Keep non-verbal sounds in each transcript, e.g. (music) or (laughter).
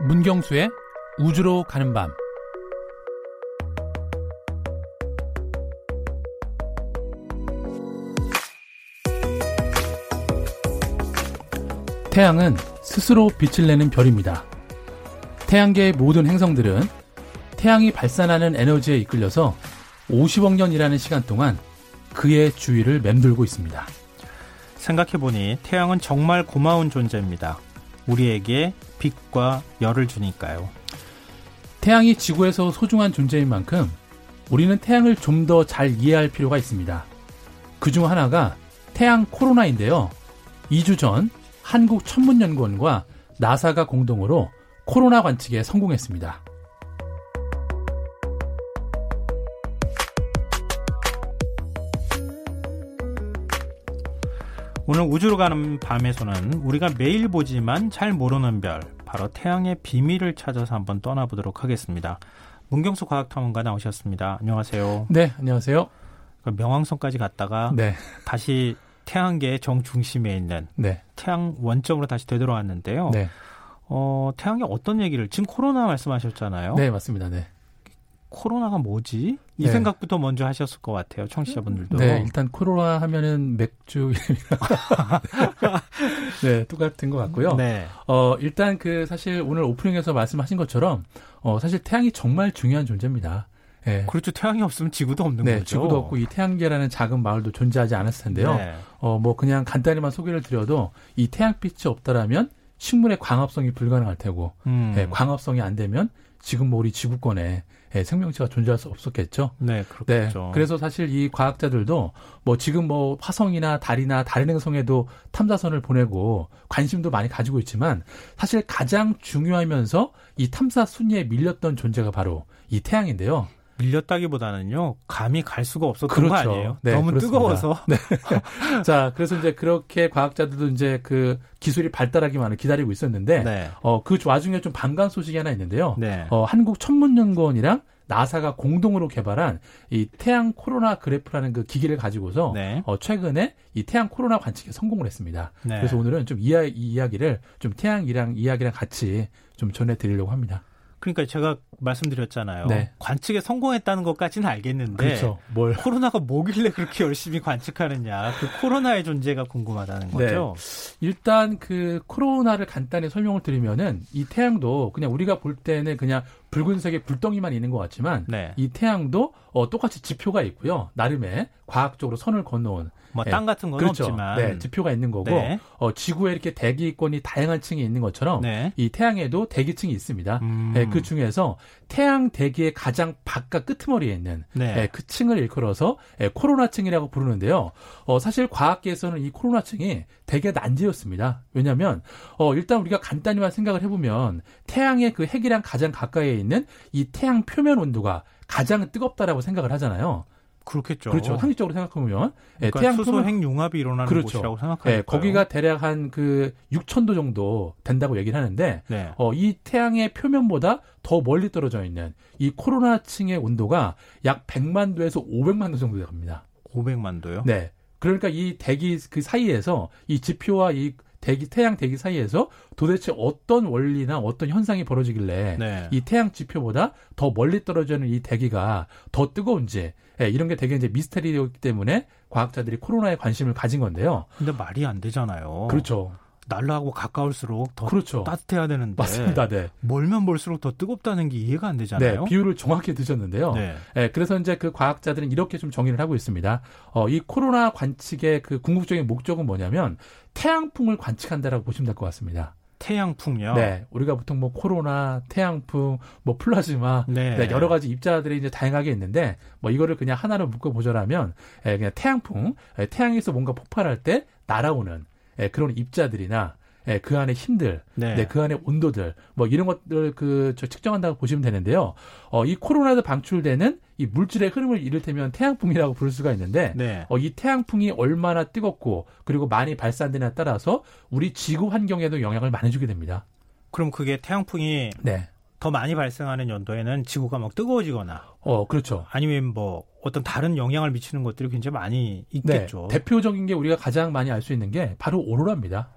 문경수의 우주로 가는 밤 태양은 스스로 빛을 내는 별입니다. 태양계의 모든 행성들은 태양이 발산하는 에너지에 이끌려서 50억 년이라는 시간 동안 그의 주위를 맴돌고 있습니다. 생각해보니 태양은 정말 고마운 존재입니다. 우리에게 빛과 열을 주니까요. 태양이 지구에서 소중한 존재인 만큼 우리는 태양을 좀 더 잘 이해할 필요가 있습니다. 그 중 하나가 태양 코로나인데요. 2주 전 한국천문연구원과 나사가 공동으로 코로나 관측에 성공했습니다. 오늘 우주로 가는 밤에서는 우리가 매일 보지만 잘 모르는 별, 바로 태양의 비밀을 찾아서 한번 떠나보도록 하겠습니다. 문경수 과학탐험가 나오셨습니다. 안녕하세요. 네, 안녕하세요. 그 명왕성까지 갔다가 네, 다시 태양계의 정중심에 있는 네, 태양 원점으로 다시 되돌아왔는데요. 네, 어, 태양이 어떤 얘기를 지금 코로나 말씀하셨잖아요. 네, 맞습니다. 네. 코로나가 뭐지? 이 네. 생각부터 먼저 하셨을 것 같아요. 청취자분들도. 네, 일단 코로나 하면은 맥주 (laughs) 네, 똑같은 것 같고요. 네. 어, 일단 그 사실 오늘 오프닝에서 말씀하신 것처럼 어, 사실 태양이 정말 중요한 존재입니다. 예. 그렇죠. 태양이 없으면 지구도 없는 네, 거죠. 지구도 없고 이 태양계라는 작은 마을도 존재하지 않았을 텐데요. 네. 어, 뭐 그냥 간단히만 소개를 드려도 이 태양빛이 없다라면 식물의 광합성이 불가능할 테고, 음. 예, 광합성이 안 되면 지금 뭐 우리 지구권에 예, 생명체가 존재할 수 없었겠죠. 네, 네. 그렇겠죠. 그래서 사실 이 과학자들도 뭐 지금 뭐 화성이나 달이나 다른 행성에도 탐사선을 보내고 관심도 많이 가지고 있지만 사실 가장 중요하면서 이 탐사 순위에 밀렸던 존재가 바로 이 태양인데요. 밀렸다기보다는요, 감이 갈 수가 없었던 그렇죠. 거 아니에요? 네, 너무 그렇습니다. 뜨거워서. (laughs) 자, 그래서 이제 그렇게 과학자들도 이제 그 기술이 발달하기만을 기다리고 있었는데 네. 어, 그 와중에 좀 반가운 소식이 하나 있는데요. 네. 어, 한국 천문연구원이랑 나사가 공동으로 개발한 이 태양 코로나 그래프라는 그 기기를 가지고서 네. 어, 최근에 이 태양 코로나 관측에 성공을 했습니다. 네. 그래서 오늘은 좀 이야, 이 이야기를 좀 태양이랑 이야기랑 같이 좀 전해드리려고 합니다. 그러니까 제가 말씀드렸잖아요. 네. 관측에 성공했다는 것까지는 알겠는데. 그렇죠. 뭘 코로나가 뭐길래 그렇게 열심히 관측하느냐. 그 코로나의 존재가 궁금하다는 네. 거죠. 일단 그 코로나를 간단히 설명을 드리면은 이 태양도 그냥 우리가 볼 때는 그냥 붉은색의 불덩이만 있는 것 같지만 네. 이 태양도 어, 똑같이 지표가 있고요. 나름의 과학적으로 선을 건너온 뭐 네. 땅 같은 건 그렇죠. 없지만. 네, 지표가 있는 거고 네. 어, 지구에 이렇게 대기권이 다양한 층이 있는 것처럼 네. 이 태양에도 대기층이 있습니다. 음. 네, 그 중에서 태양 대기의 가장 바깥 끄트머리에 있는 네. 예, 그 층을 일컬어서 예, 코로나층이라고 부르는데요. 어, 사실 과학계에서는 이 코로나층이 되게 난제였습니다. 왜냐하면 어, 일단 우리가 간단히만 생각을 해보면 태양의 그 핵이랑 가장 가까이에 있는 이 태양 표면 온도가 가장 뜨겁다라고 생각을 하잖아요. 그렇겠죠. 그렇죠. 상식적으로 생각해보면 예, 그러니까 태양 수소 표면 핵 융합이 일어나는 그렇죠. 곳이라고 생각하니까. 예, 거기가 대략 한 그 6천도 정도 된다고 얘기를 하는데 네. 어, 이 태양의 표면보다 더 멀리 떨어져 있는 이 코로나층의 온도가 약 100만 도에서 500만 도 정도 됩니다. 500만 도요? 네. 그러니까 이 대기 그 사이에서 이 지표와 이 대기 태양 대기 사이에서 도대체 어떤 원리나 어떤 현상이 벌어지길래 네. 이 태양 지표보다 더 멀리 떨어져 있는 이 대기가 더 뜨거운지 예, 이런 게 되게 이제 미스터리이기 때문에 과학자들이 코로나에 관심을 가진 건데요. 근데 말이 안 되잖아요. 그렇죠. 날라하고 가까울수록 더 그렇죠. 따뜻해야 되는데 맞습니다. 네. 멀면 멀수록 더 뜨겁다는 게 이해가 안 되잖아요. 네, 비율을 정확히 드셨는데요. 네. 예, 그래서 이제 그 과학자들은 이렇게 좀 정의를 하고 있습니다. 어, 이 코로나 관측의 그 궁극적인 목적은 뭐냐면 태양풍을 관측한다라고 보시면 될 것 같습니다. 태양풍요. 네, 우리가 보통 뭐 코로나, 태양풍, 뭐 플라즈마, 네. 네, 여러 가지 입자들이 이제 다양하게 있는데 뭐 이거를 그냥 하나로 묶어 보자라면 예, 그냥 태양풍, 예, 태양에서 뭔가 폭발할 때 날아오는 예, 그런 입자들이나 예, 그 안에 힘들, 네. 네, 그 안에 온도들, 뭐 이런 것들을 그, 저 측정한다고 보시면 되는데요. 어, 이 코로나에서 방출되는 이 물질의 흐름을 이를테면 태양풍이라고 부를 수가 있는데, 네. 어, 이 태양풍이 얼마나 뜨겁고, 그리고 많이 발산되냐에 따라서 우리 지구 환경에도 영향을 많이 주게 됩니다. 그럼 그게 태양풍이 네. 더 많이 발생하는 연도에는 지구가 막 뜨거워지거나 어, 그렇죠. 아니면 뭐 어떤 다른 영향을 미치는 것들이 굉장히 많이 네. 있겠죠. 대표적인 게 우리가 가장 많이 알 수 있는 게 바로 오로라입니다.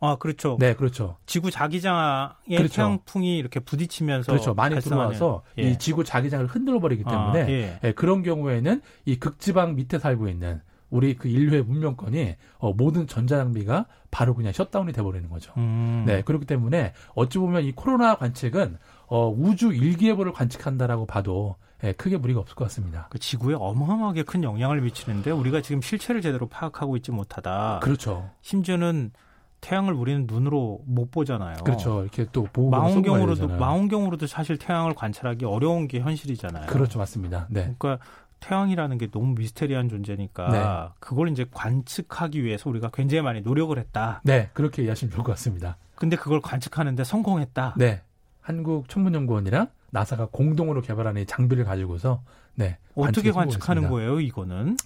아, 그렇죠. 네, 그렇죠. 지구 자기장에 그렇죠. 태양풍이 이렇게 부딪히면서 그렇죠. 많이 발생하는, 들어와서 예. 이 지구 자기장을 흔들어 버리기 때문에 아, 예. 예, 그런 경우에는 이 극지방 밑에 살고 있는 우리 그 인류의 문명권이 어, 모든 전자장비가 바로 그냥 셧다운이 돼버리는 거죠. 음. 네, 그렇기 때문에 어찌 보면 이 코로나 관측은 어, 우주 일기예보를 관측한다라고 봐도 예, 크게 무리가 없을 것 같습니다. 그 지구에 어마어마하게 큰 영향을 미치는데 우리가 지금 실체를 제대로 파악하고 있지 못하다. 그렇죠. 심지어는 태양을 우리는 눈으로 못 보잖아요. 그렇죠. 이렇게 또 보고 망원경으로도 망원경으로도 사실 태양을 관찰하기 어려운 게 현실이잖아요. 그렇죠, 맞습니다. 네. 그러니까 태양이라는 게 너무 미스테리한 존재니까 네. 그걸 이제 관측하기 위해서 우리가 굉장히 많이 노력을 했다. 네, 그렇게 이해하시면 좋을 것 같습니다. 근데 그걸 관측하는데 성공했다. 네. 한국 천문연구원이랑 나사가 공동으로 개발하는 이 장비를 가지고서 네. 어떻게 관측하는. 거예요, 이거는?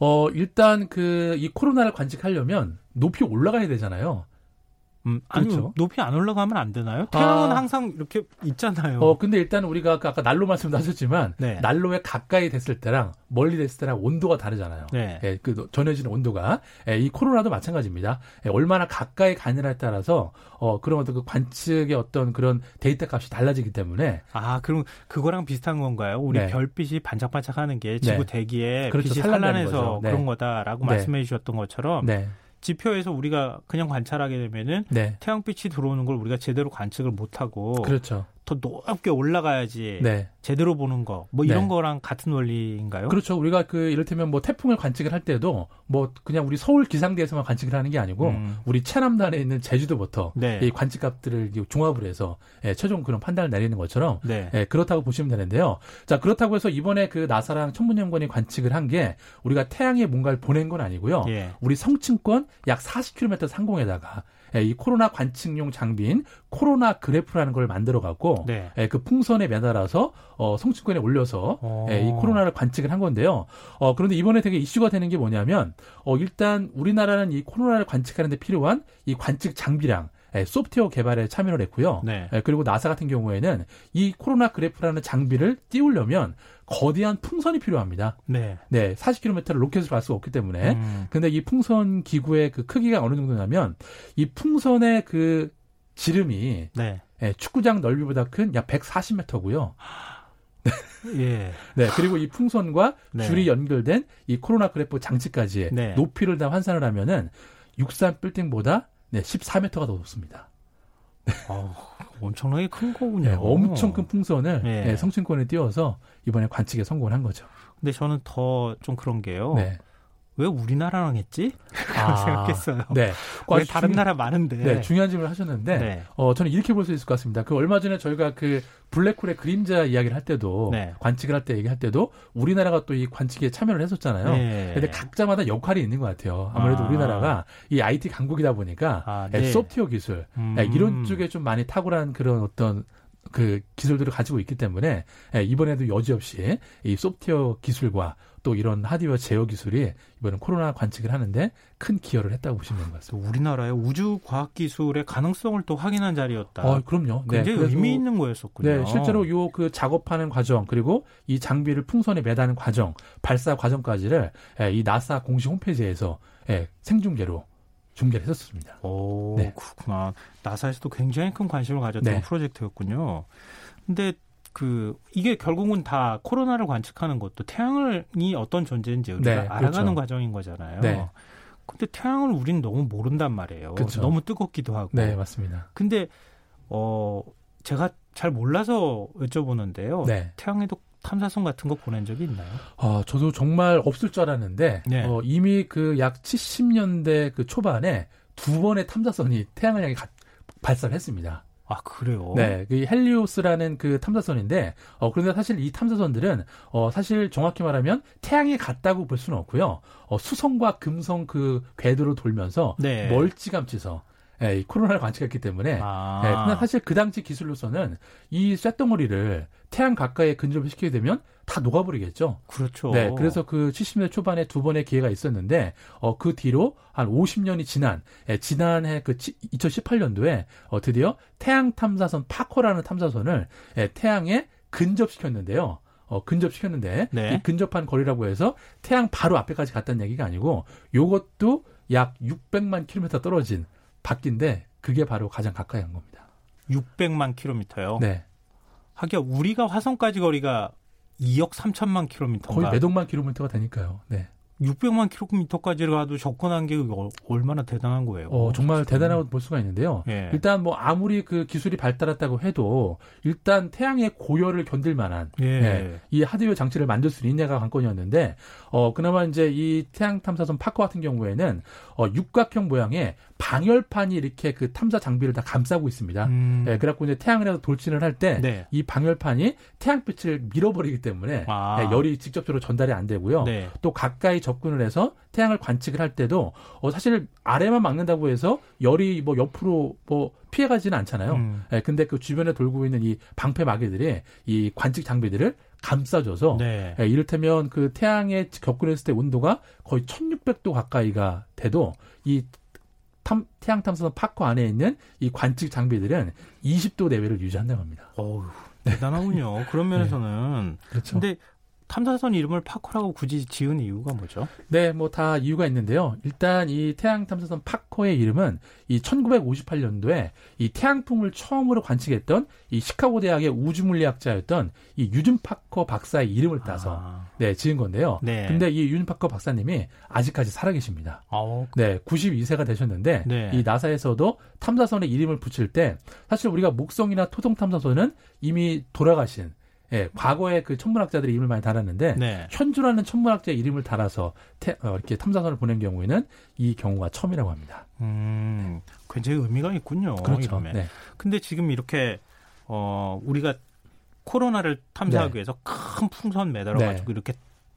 어, 일단 그 이 코로나를 관측하려면 높이 올라가야 되잖아요. 음, 아니 그렇죠. 높이 안 올라가면 안 되나요? 태양은 아. 항상 이렇게 있잖아요. 어, 근데 일단 우리가 아까 아까 난로 말씀도 하셨지만 네. 난로에 가까이 됐을 때랑 멀리 됐을 때랑 온도가 다르잖아요. 네. 예, 그 전해지는 온도가 예, 이 코로나도 마찬가지입니다. 예, 얼마나 가까이 가느냐에 따라서 어 그런 어떤 그 관측의 어떤 그런 데이터 값이 달라지기 때문에 아, 그럼 그거랑 비슷한 건가요? 우리 네. 별빛이 반짝반짝하는 게 지구 네. 대기에 그렇죠. 빛이 산란해서. 네. 그런 거다라고 네. 말씀해 주셨던 것처럼 네, 지표에서 우리가 그냥 관찰하게 되면은 네, 태양빛이 들어오는 걸 우리가 제대로 관측을 못 하고 그렇죠. 더 높게 올라가야지 네, 제대로 보는 거 뭐 이런 네. 거랑 같은 원리인가요? 그렇죠. 우리가 그 이를테면 뭐 태풍을 관측을 할 때도 뭐 그냥 우리 서울 기상대에서만 관측을 하는 게 아니고 음. 우리 최남단에 있는 제주도부터 네. 이 관측값들을 종합을 해서 예, 최종 그런 판단을 내리는 것처럼 네. 예, 그렇다고 보시면 되는데요. 자, 그렇다고 해서 이번에 그 나사랑 천문연구원이 관측을 한 게 우리가 태양에 뭔가를 보낸 건 아니고요. 예. 우리 성층권 약 40km 상공에다가 예, 이 코로나 관측용 장비인 코로나 그래프라는 걸 만들어 갖고 네. 예, 그 풍선에 매달아서 어, 성층권에 올려서 어. 예, 이 코로나를 관측을 한 건데요. 어, 그런데 이번에 되게 이슈가 되는 게 뭐냐면 어, 일단 우리나라는 이 코로나를 관측하는 데 필요한 이 관측 장비량 예, 소프트웨어 개발에 참여를 했고요. 네. 예, 그리고 나사 같은 경우에는 이 코로나 그래프라는 장비를 띄우려면 거대한 풍선이 필요합니다. 네. 네, 40km를 로켓으로 갈 수가 없기 때문에. 음. 근데 이 풍선 기구의 그 크기가 어느 정도냐면 이 풍선의 그 지름이 네. 예, 축구장 넓이보다 큰 약 140m고요. 예. (laughs) 네, 그리고 이 풍선과 네. 줄이 연결된 이 코로나 그래프 장치까지 네. 높이를 다 환산을 하면은 63 빌딩보다 네, 14m가 더 높습니다. 어우, 엄청나게 큰 거군요. 네, 엄청 큰 풍선을 네. 네, 성층권에 띄워서 이번에 관측에 성공을 한 거죠. 근데 저는 더 좀 그런 게요. 네. 왜 우리나라랑 했지? 그런 생각했어요. 네. 왜 다른 나라 많은데. 네, 중요한 질문을 하셨는데, 네. 어, 저는 이렇게 볼 수 있을 것 같습니다. 그 얼마 전에 저희가 그 블랙홀의 그림자 이야기를 할 때도, 네. 관측을 할 때 얘기할 때도 우리나라가 또 이 관측에 참여를 했었잖아요. 네. 근데 각자마다 역할이 있는 것 같아요. 아무래도 아. 우리나라가 이 IT 강국이다 보니까 아, 예, 네. 소프트웨어 기술, 음. 예, 이런 쪽에 좀 많이 탁월한 그런 어떤 그 기술들을 가지고 있기 때문에 예, 이번에도 여지없이 이 소프트웨어 기술과 또 이런 하드웨어 제어 기술이 이번에 코로나 관측을 하는데 큰 기여를 했다고 보시면 되는 것 같습니다. 또 우리나라의 우주 과학 기술의 가능성을 또 확인한 자리였다. 어, 그럼요. 네, 굉장히 그래서 의미 있는 거였었군요. 네, 실제로 요 그 작업하는 과정 그리고 이 장비를 풍선에 매다는 과정, 발사 과정까지를 예, 이 나사 공식 홈페이지에서 예, 생중계로 중계를 했었습니다. 오, 네. 그렇구나. 나사에서도 굉장히 큰 관심을 가졌던 네. 프로젝트였군요. 근데 그 이게 결국은 다 코로나를 관측하는 것도 태양이 어떤 존재인지 우리가 네, 알아가는 그렇죠. 과정인 거잖아요. 네. 근데 태양을 우리는 너무 모른단 말이에요. 그렇죠. 너무 뜨겁기도 하고. 네, 맞습니다. 근데 어 제가 잘 몰라서 여쭤보는데요. 네. 태양에도 탐사선 같은 거 보낸 적이 있나요? 아, 저도 정말 없을 줄 알았는데 네. 어, 이미 그 약 70년대 그 초반에 두 번의 탐사선이 태양을 향해 가- 발사를 했습니다. 아 그래요? 네, 그 헬리오스라는 그 탐사선인데, 어, 그런데 사실 이 탐사선들은, 어, 사실 정확히 말하면 태양에 갔다고 볼 수는 없고요. 어, 수성과 금성 그 궤도를 돌면서 네. 멀찌감치서, 예, 이 코로나를 관측했기 때문에, 아. 예, 근데 사실 그 당시 기술로서는 이 쇳덩어리를 태양 가까이에 근접을 시키게 되면 다 녹아버리겠죠. 그렇죠. 네, 그래서 그 70년 초반에 두 번의 기회가 있었는데, 어, 그 뒤로 한 50년이 지난, 예, 지난해 그 2018년도에, 어, 드디어 태양 탐사선 파커라는 탐사선을, 예, 태양에 근접시켰는데요. 어, 근접시켰는데, 네. 이 근접한 거리라고 해서 태양 바로 앞에까지 갔다는 얘기가 아니고, 요것도 약 600만 킬로미터 떨어진 바뀐데 그게 바로 가장 가까이 한 겁니다. 600만 킬로미터요. 네. 하기야 우리가 화성까지 거리가 2억 3천만 킬로미터인가? 거의 매동만 킬로미터가 되니까요. 네. 600만 킬로미터까지 가도 접근한 게 얼마나 대단한 거예요. 어, 정말 대단하고 볼 수가 있는데요. 예. 일단 뭐 아무리 그 기술이 발달했다고 해도 일단 태양의 고열을 견딜 만한 예. 예, 이 하드웨어 장치를 만들 수 있냐가 관건이었는데 어 그나마 이제 이 태양 탐사선 파커 같은 경우에는 어 육각형 모양의 방열판이 이렇게 그 탐사 장비를 다 감싸고 있습니다. 음. 예, 그래갖고 이제 태양을 돌진을 할 때이 네. 방열판이 태양빛을 밀어버리기 때문에 아. 예, 열이 직접적으로 전달이 안 되고요. 네. 또 가까이 접근을 해서 태양을 관측을 할 때도 어, 사실 아래만 막는다고 해서 열이 뭐 옆으로 뭐 피해가지는 않잖아요. 음. 예, 근데 그 주변에 돌고 있는 이 방패 마개들이 이 관측 장비들을 감싸줘서 네. 예, 이를테면 그 태양에 접근했을 때 온도가 거의 1600도 가까이가 돼도 이 탐, 태양 탐사선 파커 안에 있는 이 관측 장비들은 20도 내외를 유지한다고 합니다. 어우, 대단하군요. 그런 면에서는. 네. 그렇죠. 근데 탐사선 이름을 파커라고 굳이 지은 이유가 뭐죠? 네, 뭐 다 이유가 있는데요. 일단 이 태양 탐사선 파커의 이름은 이 1958년도에 이 태양풍을 처음으로 관측했던 이 시카고 대학의 우주물리학자였던 이 유준 파커 박사의 이름을 따서 아. 네, 지은 건데요. 네. 근데 이 유준 파커 박사님이 아직까지 살아계십니다. 아, 네, 92세가 되셨는데 네. 이 나사에서도 탐사선의 이름을 붙일 때 사실 우리가 목성이나 토성 탐사선은 이미 돌아가신 예, 과거에 그 천문학자들이 이름을 많이 달았는데 네. 현주라는 천문학자 이름을 달아서 태, 어, 이렇게 탐사선을 보낸 경우에는 이 경우가 처음이라고 합니다. 음, 굉장히 의미가 있군요. 그렇죠. 네. 근데 지금 이렇게 어 우리가 코로나를 탐사하기 네. 위해서 큰 풍선 매달아 가지고 네. 이렇게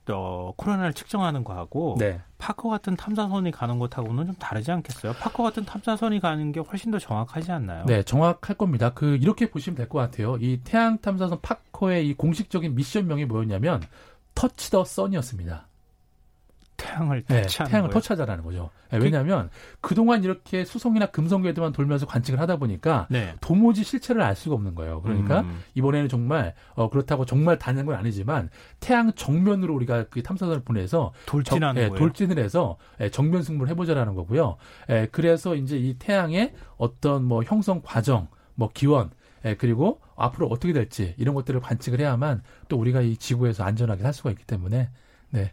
어, 코로나를 측정하는 거하고 네. 파커 같은 탐사선이 가는 것하고는 좀 다르지 않겠어요? 파커 같은 탐사선이 가는 게 훨씬 더 정확하지 않나요? 네, 정확할 겁니다. 그 이렇게 보시면 될 것 같아요. 이 태양 탐사선 파커 의 이 공식적인 미션명이 뭐였냐면 터치 더 선이었습니다. 태양을 네, 태양을 거예요? 터치하자라는 거죠. 네, 왜냐하면 그, 동안 이렇게 수송이나 금성 궤도만 돌면서 관측을 하다 보니까 네. 도무지 실체를 알 수가 없는 거예요. 그러니까 음. 이번에는 정말 어, 그렇다고 정말 다는 건 아니지만 태양 정면으로 우리가 그 탐사선을 보내서 돌진하는 저, 예, 거예요. 돌진을 해서 예, 정면 승부를 해보자라는 거고요. 예, 그래서 이제 이 태양의 어떤 뭐 형성 과정, 뭐 기원 예, 그리고 앞으로 어떻게 될지 이런 것들을 관측을 해야만 또 우리가 이 지구에서 안전하게 살 수가 있기 때문에 네.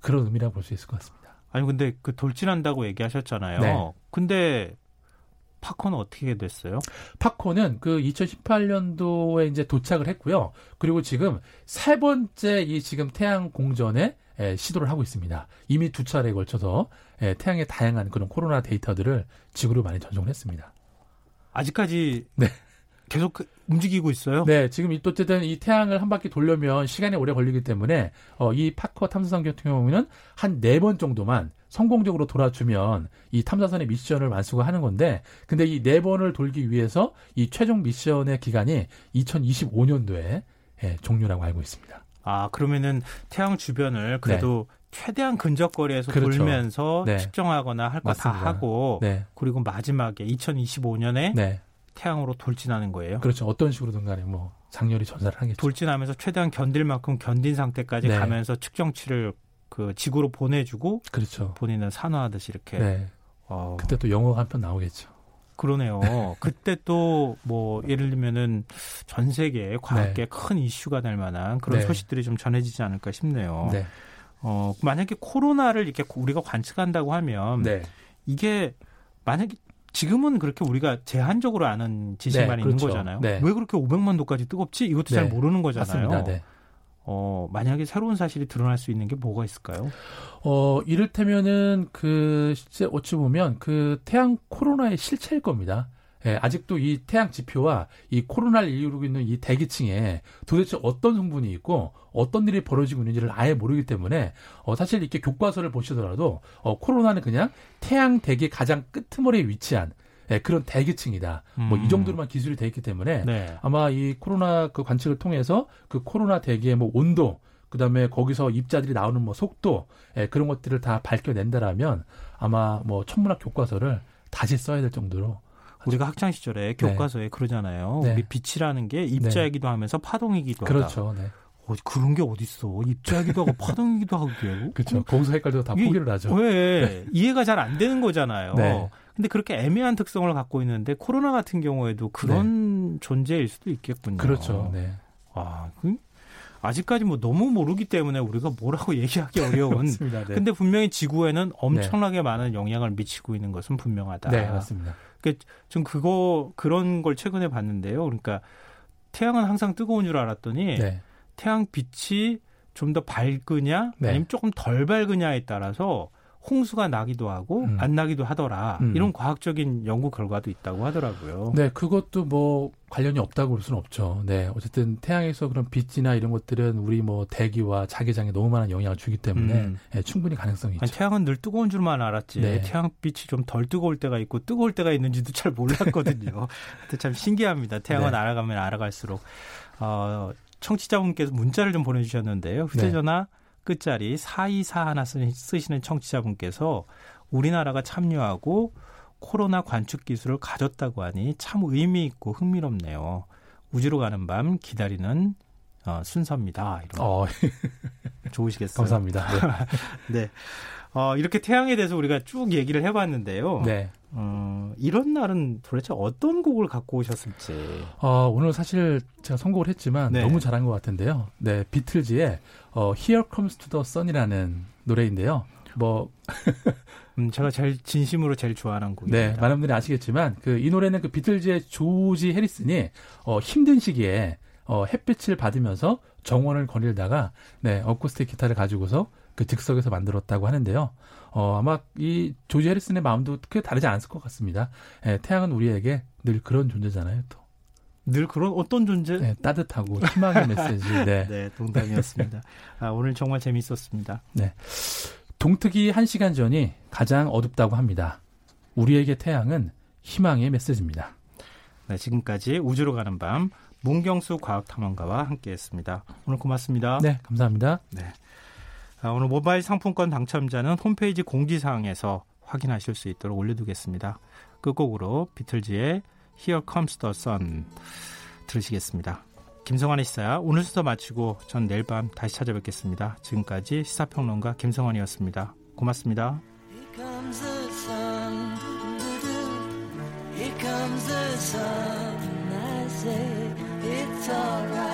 그런 의미라고 볼 수 있을 것 같습니다. 아니 근데 그 돌진한다고 얘기하셨잖아요. 네. 근데 파코는 어떻게 됐어요? 파코는 그 2018년도에 이제 도착을 했고요. 그리고 지금 세 번째 이 지금 태양 공전에 에, 시도를 하고 있습니다. 이미 두 차례에 걸쳐서 에, 태양의 다양한 그런 코로나 데이터들을 지구로 많이 전송을 했습니다. 아직까지 네. 계속 그 움직이고 있어요? 네, 지금 이 어쨌든 이 태양을 한 바퀴 돌려면 시간이 오래 걸리기 때문에 어, 이 파커 탐사선 같은 경우는 한 네 번 정도만 성공적으로 돌아주면 이 탐사선의 미션을 완수가 하는 건데, 근데 이 네 번을 돌기 위해서 이 최종 미션의 기간이 2025년도에 예, 종료라고 알고 있습니다. 아, 그러면은 태양 주변을 그래도 네. 최대한 근접거리에서 그렇죠. 돌면서 네. 측정하거나 할 거 다 하고, 네. 그리고 마지막에 2025년에 태양으로 돌진하는 거예요. 그렇죠. 어떤 식으로든 간에 뭐 장렬히 전사를 하겠죠. 돌진하면서 최대한 견딜 만큼 견딘 상태까지 네. 가면서 측정치를 그 지구로 보내주고 그렇죠. 본인은 산화하듯이 이렇게. 네. 어. 그때 또 영어 한 편 나오겠죠. 그러네요. (laughs) 그때 또 뭐 예를 들면은 전 세계 과학계 네. 큰 이슈가 될 만한 그런 네. 소식들이 좀 전해지지 않을까 싶네요. 네. 어 만약에 코로나를 이렇게 우리가 관측한다고 하면 네. 이게 만약에 지금은 그렇게 우리가 제한적으로 아는 지식만 네, 그렇죠. 있는 거잖아요. 네. 왜 그렇게 500만 도까지 뜨겁지? 이것도 네. 잘 모르는 거잖아요. 맞습니다. 네. 어, 만약에 새로운 사실이 드러날 수 있는 게 뭐가 있을까요? 어, 이를테면은 그 실제 어찌 보면 그 태양 코로나의 실체일 겁니다. 예, 아직도 이 태양 지표와 이 코로나를 이루고 있는 이 대기층에 도대체 어떤 성분이 있고 어떤 일이 벌어지고 있는지를 아예 모르기 때문에 어, 사실 이렇게 교과서를 보시더라도 어, 코로나는 그냥 태양 대기 가장 끄트머리에 위치한 예, 그런 대기층이다. 음. 뭐이 정도로만 기술이 돼 있기 때문에 네. 아마 이 코로나 그 관측을 통해서 그 코로나 대기의 뭐 온도 그다음에 거기서 입자들이 나오는 뭐 속도 예, 그런 것들을 다 밝혀낸다라면 아마 뭐 천문학 교과서를 다시 써야 될 정도로 우리가 학창 시절에 네. 교과서에 네. 그러잖아요. 네. 우리 빛이라는 게 입자이기도 네. 하면서 파동이기도 그렇죠. 하다. 네. 어, 그런 게 어딨어. 입자이기도 하고 (laughs) 파동이기도 하고 그래요. 그렇죠. 거기서 헷갈려서 다 포기를 하죠. 왜? 네. 이해가 잘 안 되는 거잖아요. 근데 그렇게 애매한 특성을 갖고 있는데 코로나 같은 경우에도 그런 네. 존재일 수도 있겠군요. 그렇죠. 네. 아, 그, 아직까지 뭐 너무 모르기 때문에 우리가 뭐라고 (laughs) 얘기하기 어려운. 맞습니다. 네. 근데 분명히 지구에는 엄청나게 네. 많은 영향을 미치고 있는 것은 분명하다. 네, 맞습니다. 그러니까 좀 그거 그런 걸 최근에 봤는데요. 그러니까 태양은 항상 뜨거운 줄 알았더니 네. 태양 빛이 좀 더 밝으냐 네. 아니면 조금 덜 밝으냐에 따라서 홍수가 나기도 하고 음. 안 나기도 하더라. 음. 이런 과학적인 연구 결과도 있다고 하더라고요. 네, 그것도 뭐 관련이 없다고 볼 수는 없죠. 네, 어쨌든 태양에서 그런 빛이나 이런 것들은 우리 뭐 대기와 자기장에 너무 많은 영향을 주기 때문에 음. 네, 충분히 가능성이 있죠. 아니, 태양은 늘 뜨거운 줄만 알았지. 네. 태양빛이 좀 덜 뜨거울 때가 있고 뜨거울 때가 있는지도 잘 몰랐거든요. (laughs) 참 신기합니다. 태양은 네. 알아가면 알아갈수록 어, 청취자분께서 문자를 좀 보내주셨는데요. 휴대전화 네. 끝자리 424 하나 쓰시는 청취자분께서 우리나라가 참여하고 코로나 관측 기술을 가졌다고 하니 참 의미 있고 흥미롭네요. 우주로 가는 밤 기다리는 어, 순서입니다. 이런. 어. (laughs) 좋으시겠어요? 감사합니다. (laughs) 네. 네. 어, 이렇게 태양에 대해서 우리가 쭉 얘기를 해봤는데요. 네. 어, 이런 날은 도대체 어떤 곡을 갖고 오셨을지. 어, 오늘 사실 제가 선곡을 했지만 네. 너무 잘한 것 같은데요. 네, 비틀즈의 어, Here Comes to the Sun이라는 노래인데요. 뭐 (laughs) 음, 제가 제일 진심으로 제일 좋아하는 곡입니다. 네, 많은 분들이 아시겠지만 그 이 노래는 그 비틀즈의 조지 해리슨이 어, 힘든 시기에 어, 햇빛을 받으면서 정원을 거닐다가 네, 어쿠스틱 기타를 가지고서 그 즉석에서 만들었다고 하는데요. 어, 아마 이 조지 해리슨의 마음도 크게 다르지 않았을 것 같습니다. 예, 태양은 우리에게 늘 그런 존재잖아요, 또. 늘 그런 어떤 존재? 네, 따뜻하고 희망의 메시지. 네. (laughs) 네, 동담이었습니다. 아, 오늘 정말 재밌었습니다. 네. 동특이 한 시간 전이 가장 어둡다고 합니다. 우리에게 태양은 희망의 메시지입니다. 네, 지금까지 우주로 가는 밤 문경수 과학탐험가와 함께했습니다. 오늘 고맙습니다. 네, 감사합니다. 네. 아, 오늘 모바일 상품권 당첨자는 홈페이지 공지사항에서 확인하실 수 있도록 올려두겠습니다. 끝곡으로 비틀즈의 Here Comes the Sun 들으시겠습니다. 김성환의 시사야 오늘 수서 마치고 전 내일 밤 다시 찾아뵙겠습니다. 지금까지 시사평론가 김성환이었습니다. 고맙습니다. It's alright.